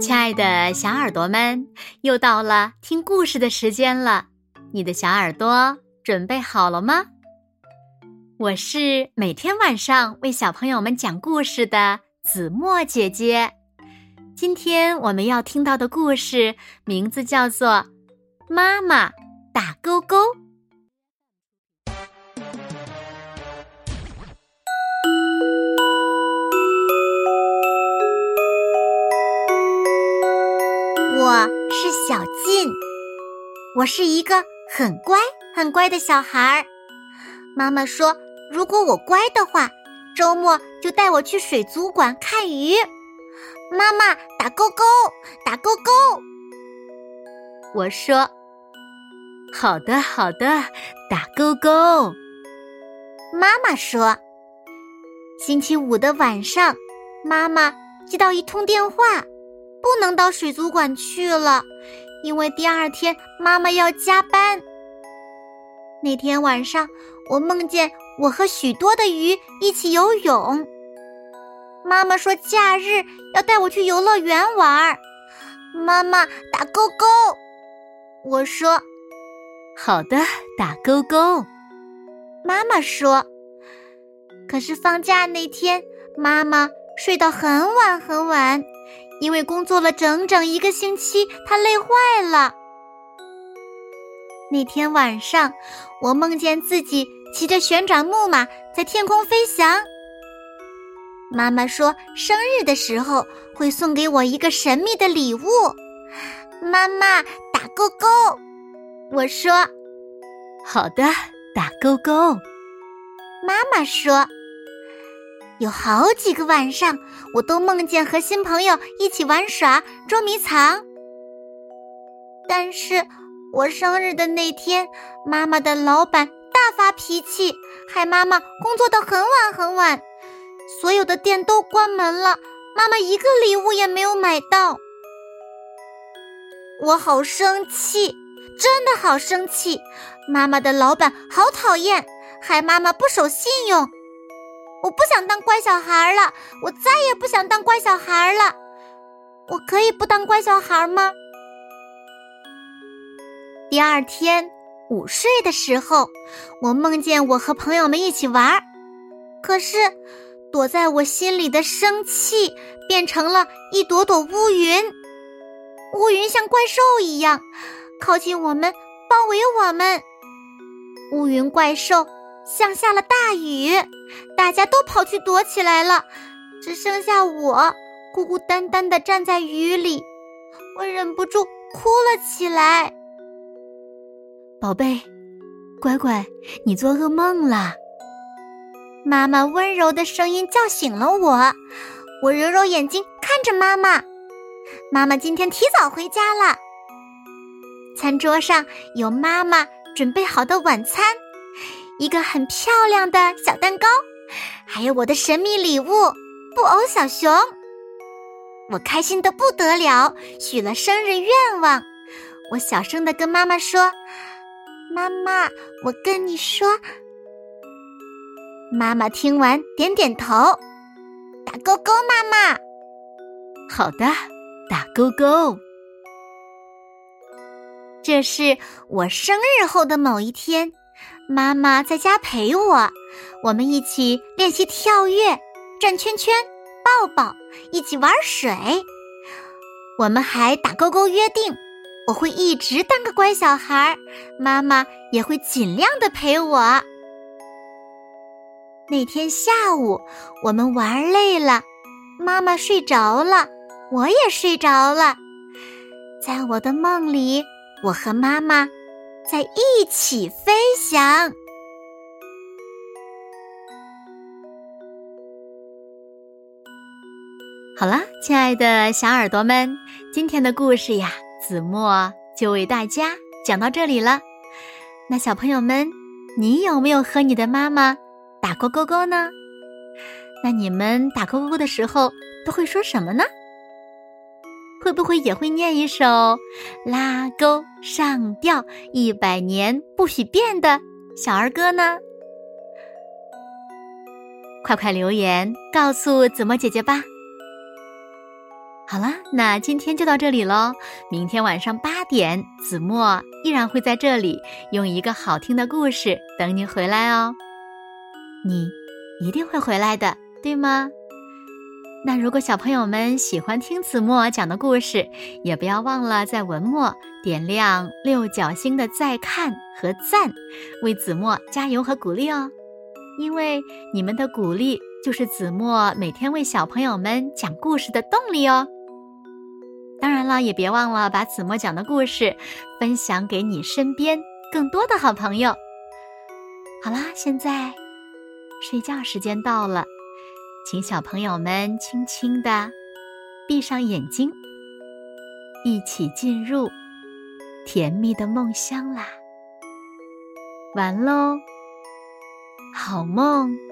亲爱的小耳朵们，又到了听故事的时间了。你的小耳朵准备好了吗？我是每天晚上为小朋友们讲故事的子墨姐姐。今天我们要听到的故事名字叫做《妈妈打勾勾》。我是一个很乖很乖的小孩儿。妈妈说，如果我乖的话，周末就带我去水族馆看鱼。妈妈打勾勾，打勾勾。我说：“好的，好的，打勾勾。”妈妈说：“星期五的晚上，妈妈接到一通电话。”不能到水族馆去了，因为第二天妈妈要加班。那天晚上，我梦见我和许多的鱼一起游泳。妈妈说假日要带我去游乐园玩。妈妈打勾勾，我说好的，打勾勾。妈妈说，可是放假那天，妈妈睡到很晚很晚。因为工作了整整一个星期，他累坏了。那天晚上，我梦见自己骑着旋转木马在天空飞翔。妈妈说，生日的时候会送给我一个神秘的礼物。妈妈打勾勾，我说好的，打勾勾。妈妈说。有好几个晚上，我都梦见和新朋友一起玩耍捉迷藏。但是，我生日的那天，妈妈的老板大发脾气，害妈妈工作到很晚很晚，所有的店都关门了，妈妈一个礼物也没有买到。我好生气，真的好生气！妈妈的老板好讨厌，害妈妈不守信用。我不想当乖小孩了，我再也不想当乖小孩了。我可以不当乖小孩吗？第二天午睡的时候，我梦见我和朋友们一起玩，可是躲在我心里的生气变成了一朵朵乌云，乌云像怪兽一样靠近我们，包围我们。乌云怪兽。像下了大雨，大家都跑去躲起来了，只剩下我孤孤单单的站在雨里。我忍不住哭了起来。宝贝，乖乖，你做噩梦了。妈妈温柔的声音叫醒了我。我揉揉眼睛看着妈妈。妈妈今天提早回家了。餐桌上有妈妈准备好的晚餐。一个很漂亮的小蛋糕，还有我的神秘礼物布偶小熊，我开心的不得了，许了生日愿望。我小声的跟妈妈说：“妈妈，我跟你说。”妈妈听完点点头，打勾勾。妈妈，好的，打勾勾。这是我生日后的某一天。妈妈在家陪我，我们一起练习跳跃、转圈圈、抱抱，一起玩水。我们还打勾勾约定，我会一直当个乖小孩，妈妈也会尽量的陪我。那天下午，我们玩累了，妈妈睡着了，我也睡着了。在我的梦里，我和妈妈。在一起飞翔。好了，亲爱的小耳朵们，今天的故事呀，子墨就为大家讲到这里了。那小朋友们，你有没有和你的妈妈打过勾勾呢？那你们打勾勾的时候都会说什么呢？会不会也会念一首《拉钩上吊一百年不许变》的小儿歌呢？快快留言告诉子墨姐姐吧！好啦，那今天就到这里喽。明天晚上八点，子墨依然会在这里用一个好听的故事等你回来哦。你一定会回来的，对吗？那如果小朋友们喜欢听子墨讲的故事，也不要忘了在文末点亮六角星的再看和赞，为子墨加油和鼓励哦。因为你们的鼓励就是子墨每天为小朋友们讲故事的动力哦。当然了，也别忘了把子墨讲的故事分享给你身边更多的好朋友。好啦，现在睡觉时间到了，请小朋友们轻轻的闭上眼睛，一起进入甜蜜的梦乡啦。完喽，好梦。